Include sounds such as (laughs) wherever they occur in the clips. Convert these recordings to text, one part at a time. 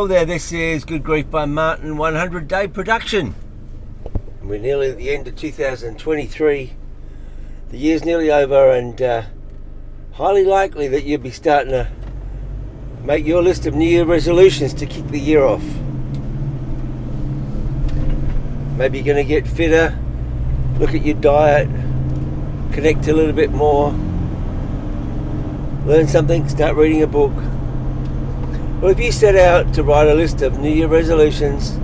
Hello there, this is Good Grief by Martin 100 Day Production. We're nearly at the end of 2023. The year's nearly over, and uh, highly likely that you'll be starting to make your list of New Year resolutions to kick the year off. Maybe you're going to get fitter, look at your diet, connect a little bit more, learn something, start reading a book. Well, if you set out to write a list of New Year resolutions,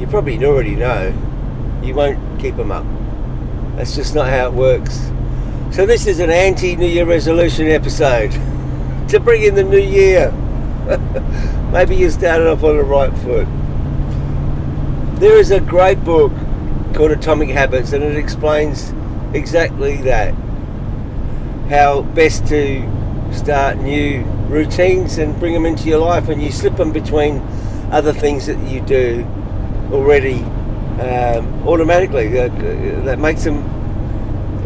you probably already know you won't keep them up. That's just not how it works. So, this is an anti New Year resolution episode (laughs) to bring in the new year. (laughs) Maybe you started off on the right foot. There is a great book called Atomic Habits, and it explains exactly that how best to start new routines and bring them into your life, and you slip them between other things that you do already um, automatically. that makes them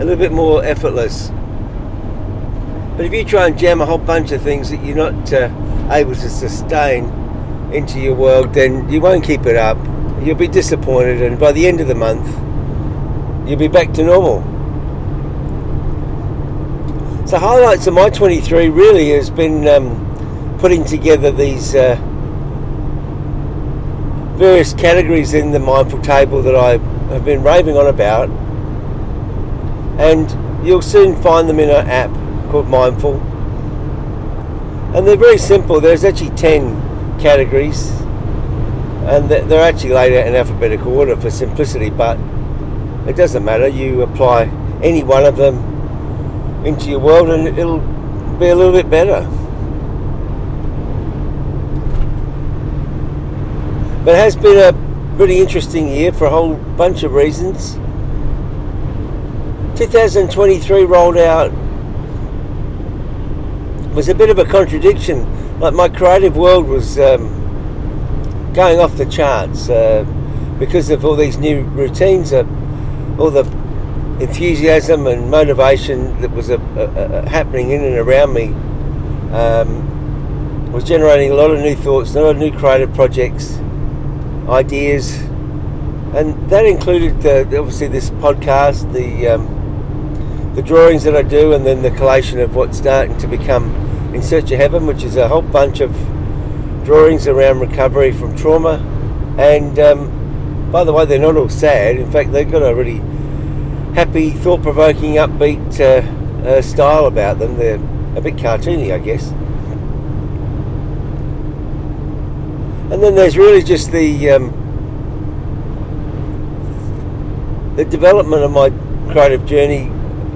a little bit more effortless. But if you try and jam a whole bunch of things that you're not uh, able to sustain into your world, then you won't keep it up. You'll be disappointed, and by the end of the month, you'll be back to normal. So highlights of my 23 really has been um, putting together these uh, various categories in the mindful table that I have been raving on about, and you'll soon find them in an app called Mindful. And they're very simple. There's actually 10 categories, and they're actually laid out in alphabetical order for simplicity, but it doesn't matter. You apply any one of them into your world and it'll be a little bit better. But it has been a pretty interesting year for a whole bunch of reasons. 2023 rolled out was a bit of a contradiction. Like my creative world was um, going off the charts uh, because of all these new routines, uh, all the enthusiasm and motivation that was a, a, a happening in and around me um, was generating a lot of new thoughts, a lot of new creative projects, ideas, and that included obviously this podcast, the um, the drawings that I do, and then the collation of what's starting to become In Search of Heaven, which is a whole bunch of drawings around recovery from trauma. And um, by the way, they're not all sad. In fact, they've got a really happy, thought provoking, upbeat uh, uh, style about them. They're a bit cartoony, I guess. And then there's really just the um, the development of my creative journey,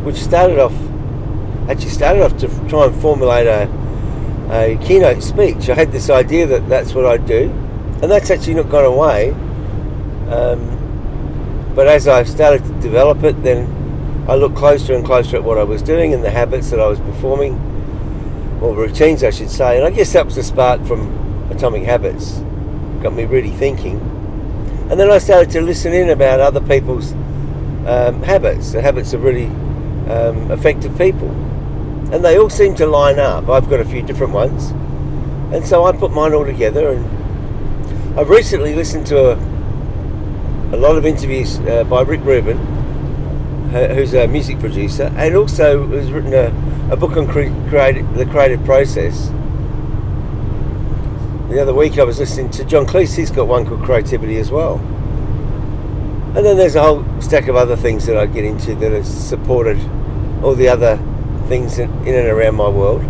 which started off actually started off to try and formulate a, a keynote speech. I had this idea that that's what I'd do, and that's actually not gone away. Um, but as I started to develop it, then I looked closer and closer at what I was doing and the habits that I was performing, or routines, I should say. And I guess that was the spark from Atomic Habits, got me really thinking. And then I started to listen in about other people's um, habits, the habits of really um, effective people. And they all seem to line up. I've got a few different ones. And so I put mine all together and I've recently listened to a a lot of interviews uh, by Rick Rubin, who's a music producer, and also has written a, a book on cre- creative, the creative process. The other week I was listening to John Cleese, he's got one called Creativity as well. And then there's a whole stack of other things that I get into that have supported all the other things in, in and around my world.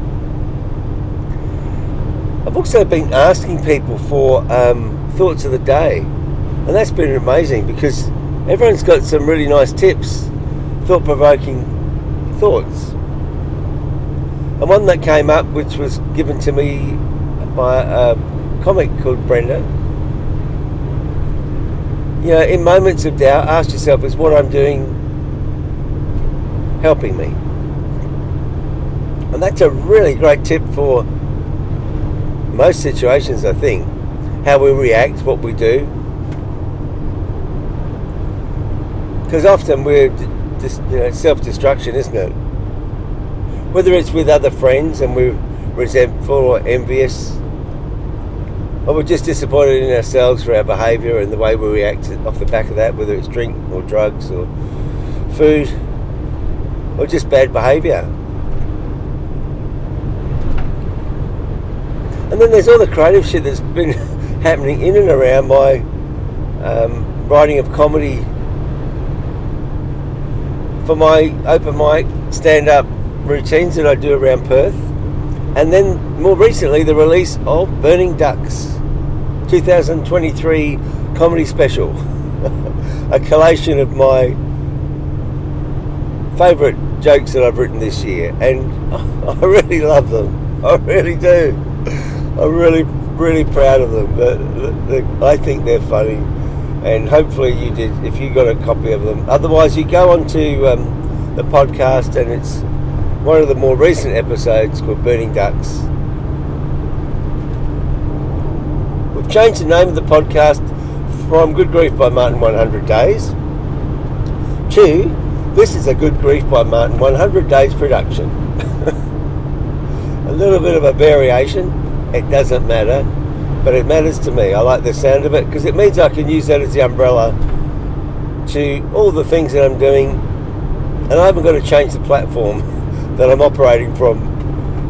I've also been asking people for um, thoughts of the day and that's been amazing because everyone's got some really nice tips, thought provoking thoughts. And one that came up, which was given to me by a comic called Brenda. You know, in moments of doubt, ask yourself, is what I'm doing helping me? And that's a really great tip for most situations, I think. How we react, what we do, because often we're you know self-destruction, isn't it? Whether it's with other friends and we're resentful or envious, or we're just disappointed in ourselves for our behaviour and the way we react off the back of that, whether it's drink or drugs or food or just bad behaviour. And then there's all the creative shit that's been (laughs) happening in and around my um, writing of comedy for my open mic stand up routines that I do around Perth. And then more recently, the release of Burning Ducks 2023 comedy special, (laughs) a collation of my favourite jokes that I've written this year. And (laughs) I really love them. I really do. I'm really, really proud of them. But I think they're funny, and hopefully you did. If you got a copy of them, otherwise you go onto um, the podcast, and it's one of the more recent episodes called "Burning Ducks." We've changed the name of the podcast from "Good Grief" by Martin 100 Days to "This is a Good Grief" by Martin 100 Days production. (laughs) a little bit of a variation it doesn't matter, but it matters to me. I like the sound of it because it means I can use that as the umbrella to all the things that I'm doing, and I haven't got to change the platform (laughs) that I'm operating from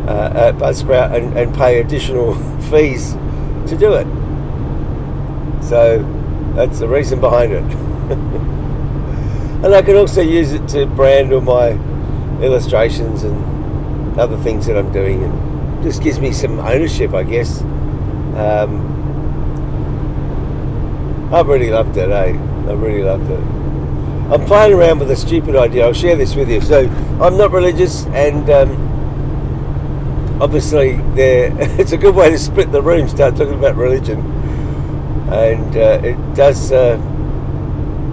uh, at Buzzsprout and, and pay additional (laughs) fees to do it. So that's the reason behind it. (laughs) and I can also use it to brand all my illustrations and other things that I'm doing. And, just gives me some ownership, I guess. Um, I've really loved it, eh? I really loved it. I'm playing around with a stupid idea. I'll share this with you. So I'm not religious, and um, obviously, there (laughs) it's a good way to split the room. Start talking about religion, and uh, it does uh,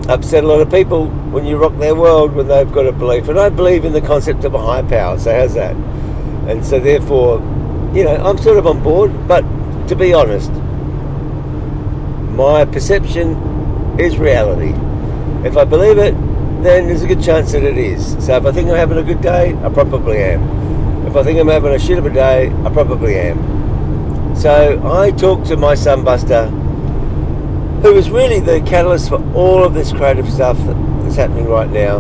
upset a lot of people when you rock their world when they've got a belief. And I believe in the concept of a higher power. So how's that? And so therefore, you know, I'm sort of on board, but to be honest, my perception is reality. If I believe it, then there's a good chance that it is. So if I think I'm having a good day, I probably am. If I think I'm having a shit of a day, I probably am. So I talked to my son Buster, who is really the catalyst for all of this creative stuff that's happening right now.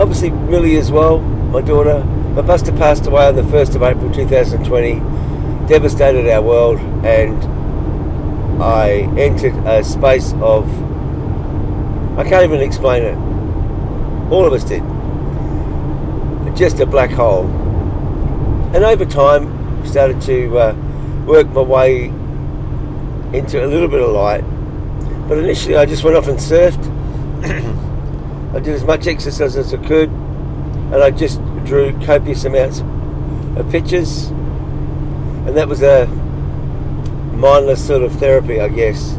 Obviously, Millie as well, my daughter, but Buster passed away on the 1st of April 2020, devastated our world, and I entered a space of. I can't even explain it. All of us did. Just a black hole. And over time, started to uh, work my way into a little bit of light. But initially, I just went off and surfed. (clears throat) I did as much exercise as I could, and I just drew copious amounts of pictures, and that was a mindless sort of therapy, I guess.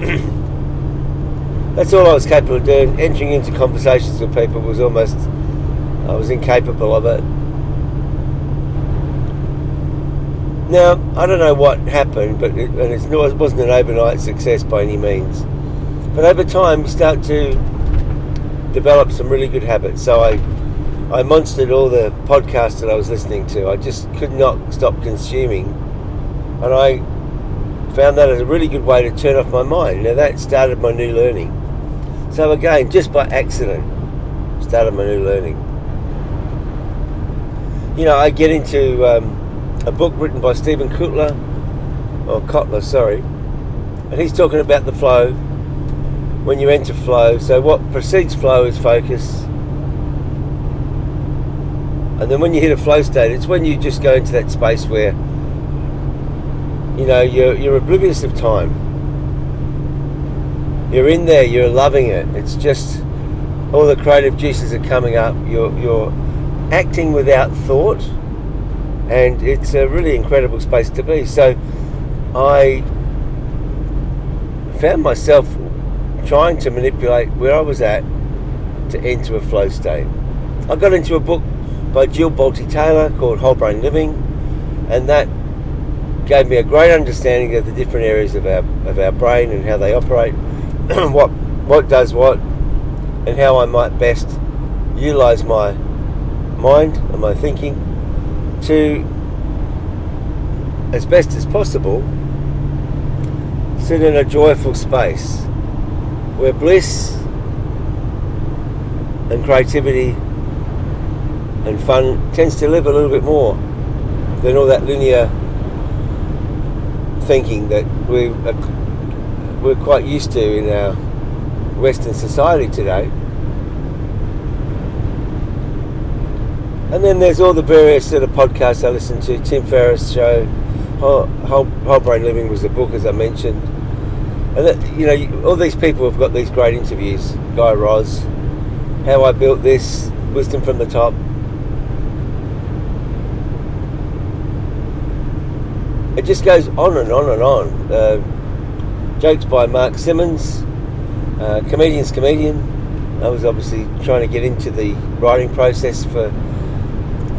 (clears throat) That's all I was capable of doing. Entering into conversations with people was almost, I was incapable of it. Now, I don't know what happened, but it, and it wasn't an overnight success by any means. But over time, you start to develop some really good habits. So I I monstered all the podcasts that I was listening to. I just could not stop consuming. And I found that as a really good way to turn off my mind. Now, that started my new learning. So, again, just by accident, started my new learning. You know, I get into um, a book written by Steven Kotler, or Kotler, sorry, and he's talking about the flow. When you enter flow, so what precedes flow is focus and then when you hit a flow state, it's when you just go into that space where you know you're you're oblivious of time. You're in there, you're loving it. It's just all the creative juices are coming up. You're you're acting without thought, and it's a really incredible space to be. So I found myself trying to manipulate where I was at to enter a flow state. I got into a book by Jill Bolte Taylor called Whole Brain Living, and that gave me a great understanding of the different areas of our of our brain and how they operate, (clears throat) what what does what, and how I might best utilize my mind and my thinking to, as best as possible, sit in a joyful space where bliss and creativity and fun tends to live a little bit more than all that linear thinking that we're, we're quite used to in our Western society today. And then there's all the various sort of podcasts I listen to. Tim Ferriss show, Whole, Whole, Brain Living was the book, as I mentioned. And that, you know, all these people have got these great interviews. Guy Raz, How I Built This, Wisdom from the Top. It just goes on and on and on. Uh, jokes by Mark Simmons, uh, comedian's comedian. I was obviously trying to get into the writing process for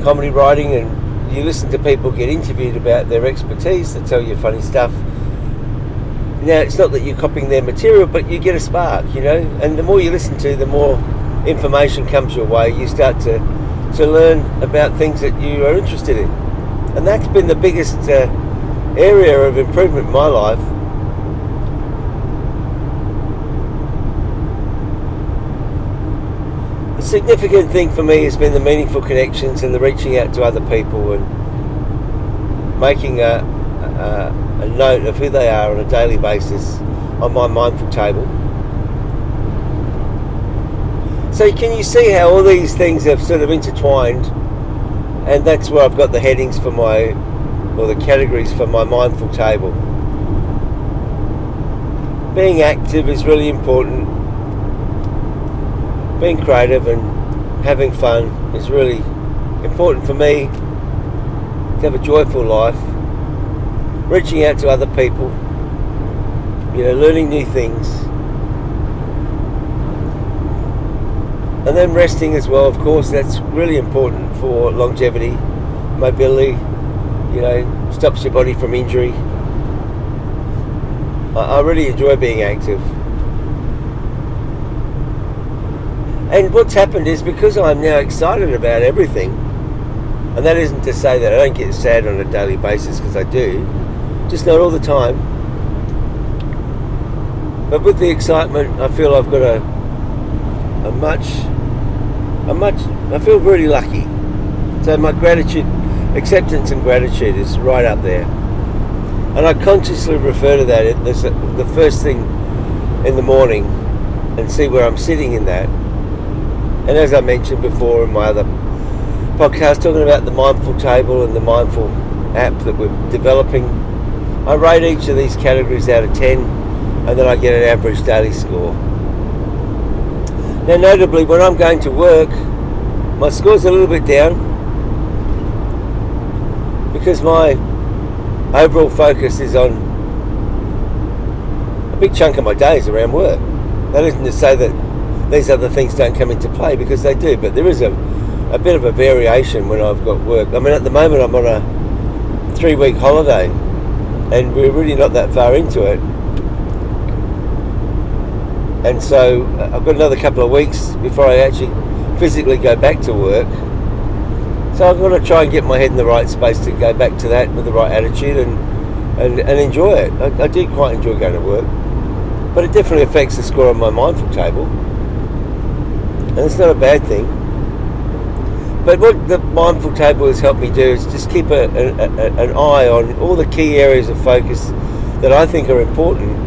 comedy writing, and you listen to people get interviewed about their expertise. They tell you funny stuff. Now, it's not that you're copying their material, but you get a spark, you know. And the more you listen to, the more information comes your way. You start to to learn about things that you are interested in, and that's been the biggest uh, area of improvement in my life the significant thing for me has been the meaningful connections and the reaching out to other people and making a, a, a note of who they are on a daily basis on my mindful table. So can you see how all these things have sort of intertwined and that's where I've got the headings for my or the categories for my mindful table. Being active is really important being creative and having fun is really important for me to have a joyful life. Reaching out to other people, you know, learning new things. And then resting as well, of course, that's really important for longevity, mobility, you know, stops your body from injury. I, I really enjoy being active. And what's happened is because I'm now excited about everything, and that isn't to say that I don't get sad on a daily basis because I do, just not all the time. But with the excitement, I feel I've got a a much a much I feel really lucky. So my gratitude, acceptance and gratitude is right up there. And I consciously refer to that as the first thing in the morning and see where I'm sitting in that and as I mentioned before in my other podcast, talking about the mindful table and the mindful app that we're developing, I rate each of these categories out of 10 and then I get an average daily score. Now, notably, when I'm going to work, my score's a little bit down because my overall focus is on a big chunk of my days around work. That isn't to say that these other things don't come into play because they do. But there is a, a bit of a variation when I've got work. I mean, at the moment I'm on a three week holiday and we're really not that far into it. And so uh, I've got another couple of weeks before I actually physically go back to work. So I've got to try and get my head in the right space to go back to that with the right attitude and, and, and enjoy it. I, I do quite enjoy going to work. But it definitely affects the score on my mindful table and it's not a bad thing. But what the mindful table has helped me do is just keep a, a, a, an eye on all the key areas of focus that I think are important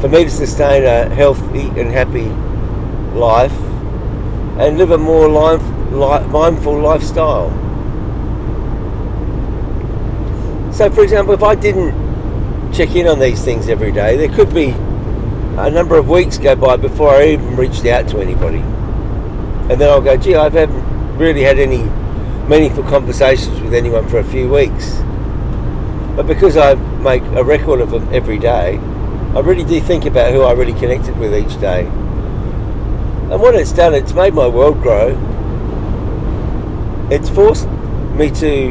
for me to sustain a healthy and happy life and live a more life, life, mindful lifestyle. So, for example, if I didn't check in on these things every day, there could be a number of weeks go by before I even reached out to anybody and then I'll go, gee, I haven't really had any meaningful conversations with anyone for a few weeks. But because I make a record of them every day, I really do think about who I really connected with each day. And what it's done, it's made my world grow. It's forced me to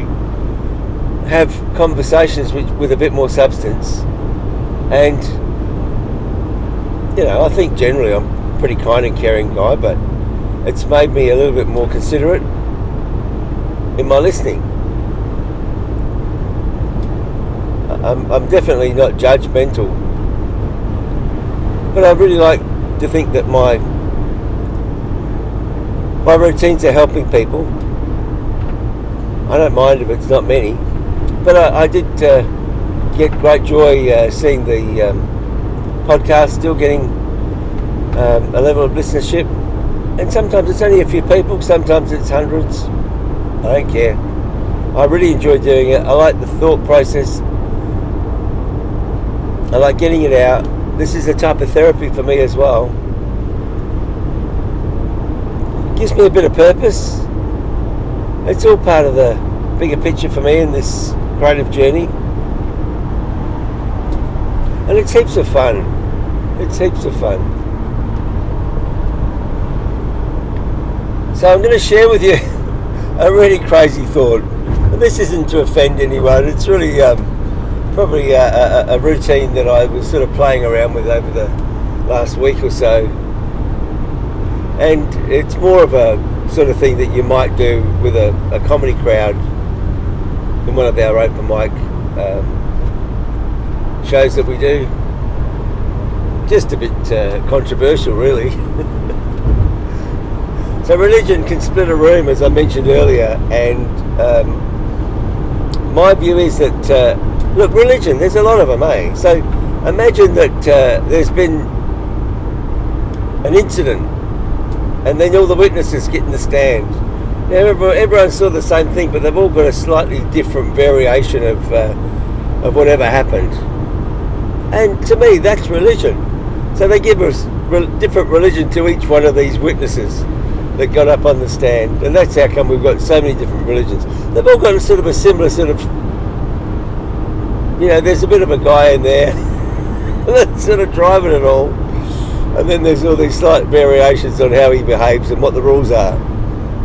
have conversations with, with a bit more substance. And, you know, I think generally I'm a pretty kind and caring guy, but it's made me a little bit more considerate in my listening. I'm, I'm definitely not judgmental But I really like to think that my my routines are helping people. I don't mind if it's not many, but I, I did uh, get great joy uh, seeing the um, podcast still getting um, a level of listenership. And sometimes it's only a few people, sometimes it's hundreds. I don't care. I really enjoy doing it. I like the thought process. I like getting it out. This is a type of therapy for me as well. Gives me a bit of purpose. It's all part of the bigger picture for me in this creative journey. And it's heaps of fun. It's heaps of fun. So I'm going to share with you (laughs) a really crazy thought. And this isn't to offend anyone. It's really um, probably a, a, a routine that I was sort of playing around with over the last week or so. And it's more of a sort of thing that you might do with a, a comedy crowd in one of our open mic um, shows that we do. Just a bit uh, controversial, really. (laughs) so religion can split a room, as I mentioned earlier, and um, my view is that uh, look, religion. There's a lot of them, eh? So imagine that uh, there's been an incident, and then all the witnesses get in the stand now, everyone saw the same thing, but they've all got a slightly different variation of uh, of whatever happened. And to me, that's religion. So they give us re- different religion to each one of these witnesses that got up on the stand, and that's how come we've got so many different religions. They've all got a sort of a similar sort of, you know, there's a bit of a guy in there (laughs) that's sort of driving it all, and then there's all these slight variations on how he behaves and what the rules are.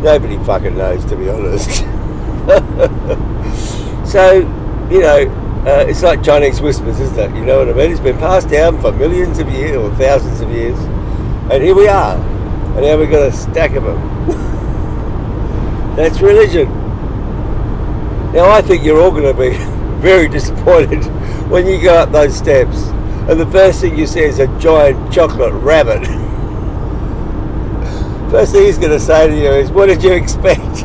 Nobody fucking knows, to be honest. (laughs) so, you know, uh, it's like Chinese whispers, isn't it? You know what I mean? It's been passed down for millions of years or thousands of years, and here we are, and now we've got a stack of them. (laughs) That's religion. Now, I think you're all going to be (laughs) very disappointed when you go up those steps, and the first thing you see is a giant chocolate rabbit. First thing he's going to say to you is, What did you expect?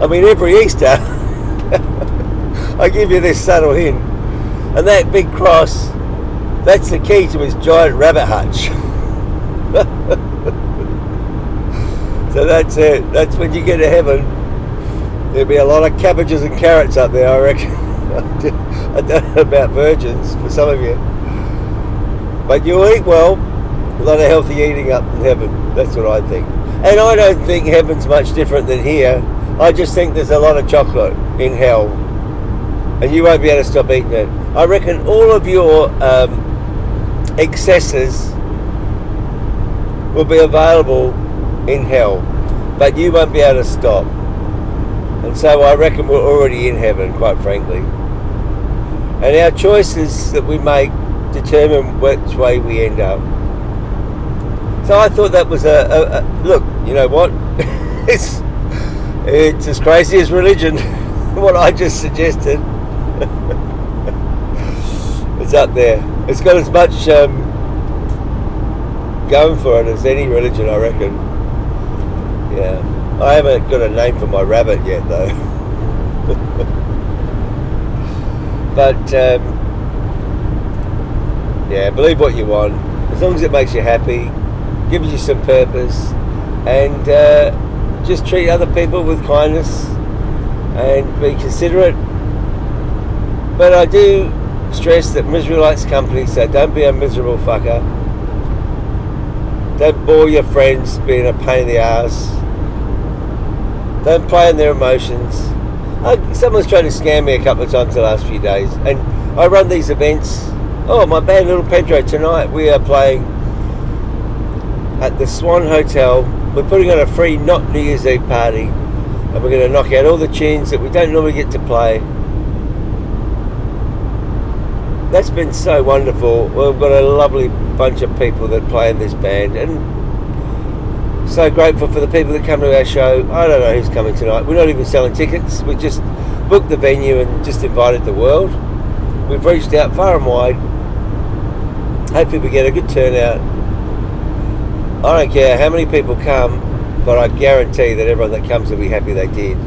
I mean, every Easter, (laughs) I give you this subtle hint. And that big cross, that's the key to his giant rabbit hutch. (laughs) so that's it. That's when you get to heaven. There'll be a lot of cabbages and carrots up there, I reckon. (laughs) I don't know about virgins for some of you. But you'll eat well a lot of healthy eating up in heaven. That's what I think. And I don't think heaven's much different than here. I just think there's a lot of chocolate in hell. And you won't be able to stop eating it. I reckon all of your um, excesses will be available in hell. But you won't be able to stop. And so I reckon we're already in heaven, quite frankly. And our choices that we make determine which way we end up. So I thought that was a, a, a look. You know what? (laughs) it's it's as crazy as religion. (laughs) what I just suggested. (laughs) it's up there. It's got as much um, going for it as any religion, I reckon. Yeah, I haven't got a name for my rabbit yet, though. but um, yeah, believe what you want as long as it makes you happy gives you some purpose, and uh, just treat other people with kindness and be considerate. But I do stress that misery likes company, so don't be a miserable fucker. Don't bore your friends being a pain in the ass. Don't play on their emotions. I, someone's tried to scam me a couple of times the last few days, and I run these events. Oh, my band Little Pedro tonight. We are playing at the Swan Hotel. We're putting on a free not New Year's Eve party, and we're going to knock out all the tunes that we don't normally get to play. That's been so wonderful. We've got a lovely bunch of people that play in this band, and so grateful for the people that come to our show. I don't know who's coming tonight. We're not even selling tickets. We just booked the venue and just invited the world. We've reached out far and wide hopefully we get a good turnout. I don't care how many people come, but I guarantee that everyone that comes will be happy they did.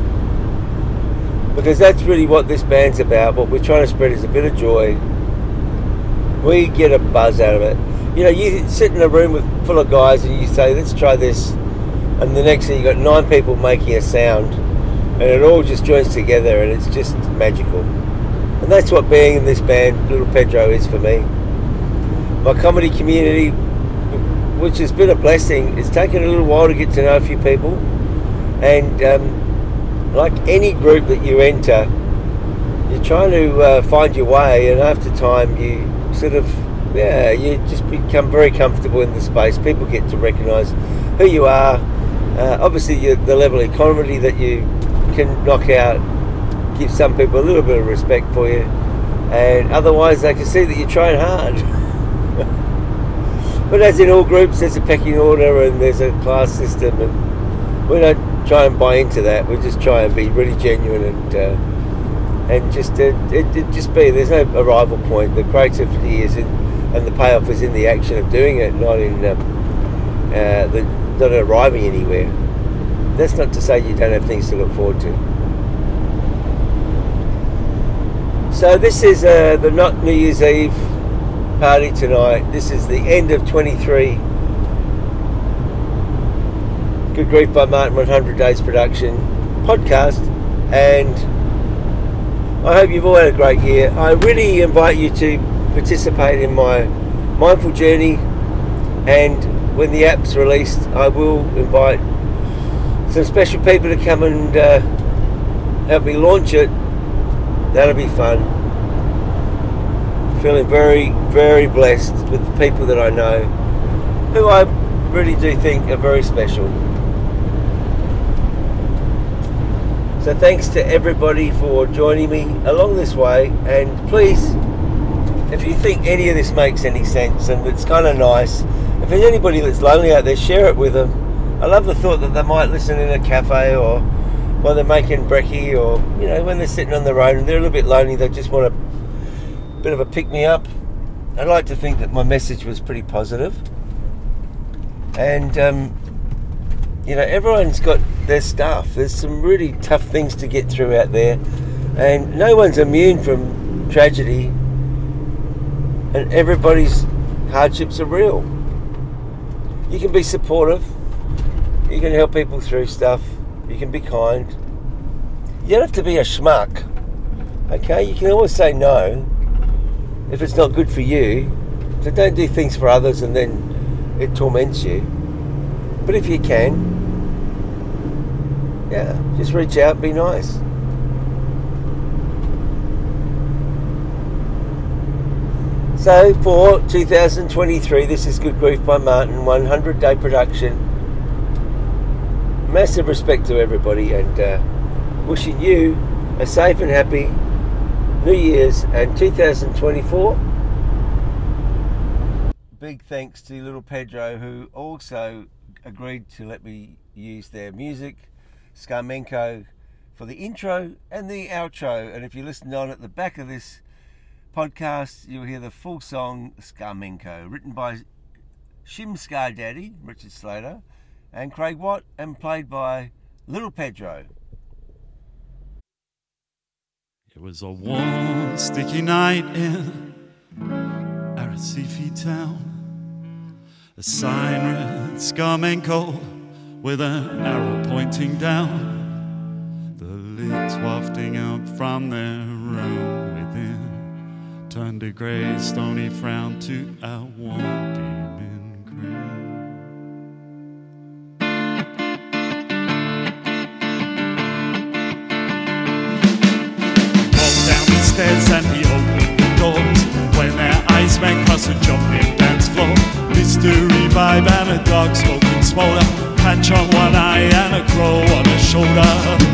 Because that's really what this band's about. What we're trying to spread is a bit of joy. We get a buzz out of it. You know, you sit in a room with full of guys and you say, "Let's try this," and the next thing you've got nine people making a sound, and it all just joins together, and it's just magical. And that's what being in this band, Little Pedro, is for me. My comedy community, which has been a blessing, it's taken a little while to get to know a few people, and um, like any group that you enter, you're trying to uh, find your way, and after time, you sort of yeah, you just become very comfortable in the space. People get to recognise who you are. Uh, obviously, the level of comedy that you can knock out gives some people a little bit of respect for you, and otherwise, they can see that you're trying hard. (laughs) (laughs) but as in all groups, there's a pecking order and there's a class system, and we don't try and buy into that. We just try and be really genuine and. Uh, and just uh, it, it, just be there's no arrival point the creativity is in and the payoff is in the action of doing it, not in um, uh, the, not arriving anywhere. That's not to say you don't have things to look forward to. So this is uh, the not New Year's Eve party tonight. This is the end of 23. Good Grief by Martin 100 Days production podcast, and I hope you've all had a great year. I really invite you to participate in my mindful journey. And when the app's released, I will invite some special people to come and uh, help me launch it. That'll be fun. Feeling very, very blessed with the people that I know, who I really do think are very special. So thanks to everybody for joining me along this way, and please if you think any of this makes any sense and it's kind of nice, if there's anybody that's lonely out there, share it with them. I love the thought that they might listen in a cafe or while they're making brekkie or, you know, when they're sitting on the road and they're a little bit lonely, they just want a bit of a pick me up. I'd like to think that my message was pretty positive. And, um, you know, everyone's got their stuff. There's some really tough things to get through out there. And no one's immune from tragedy and everybody's hardships are real. You can be supportive, you can help people through stuff, you can be kind. You don't have to be a schmuck, okay? You can always say no if it's not good for you. So don't do things for others and then it torments you. But if you can, yeah, just reach out, be nice. So for 2023, this is Good Grief by Martin, 100 day production. Massive respect to everybody and uh, wishing you a safe and happy New Year's and 2024. Big thanks to little Pedro who also agreed to let me use their music, Skamenko, for the intro and the outro. And if you listen on at the back of this podcast, you'll hear the full song Skamenko, written by Shim Scar Daddy, Richard Slater, and Craig Watt, and played by Little Pedro. It was a warm, sticky night in Arrecife town. A sign read Skamenko with an arrow pointing down. The lids wafting out from their room within turned a gray, stony frown to a warm a dog smoking smolder, patch on one eye and a crow on a shoulder.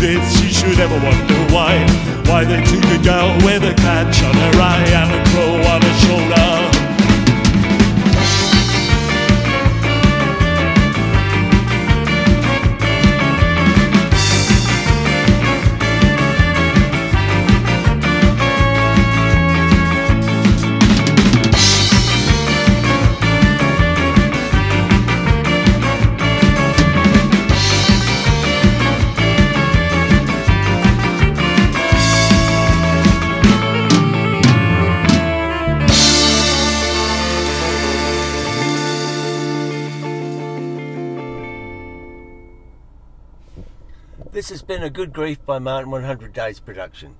This She should ever wonder why. Why they took a girl with a catch on her eye And a crow on her shoulder been a Good Grief by Martin 100 Days production.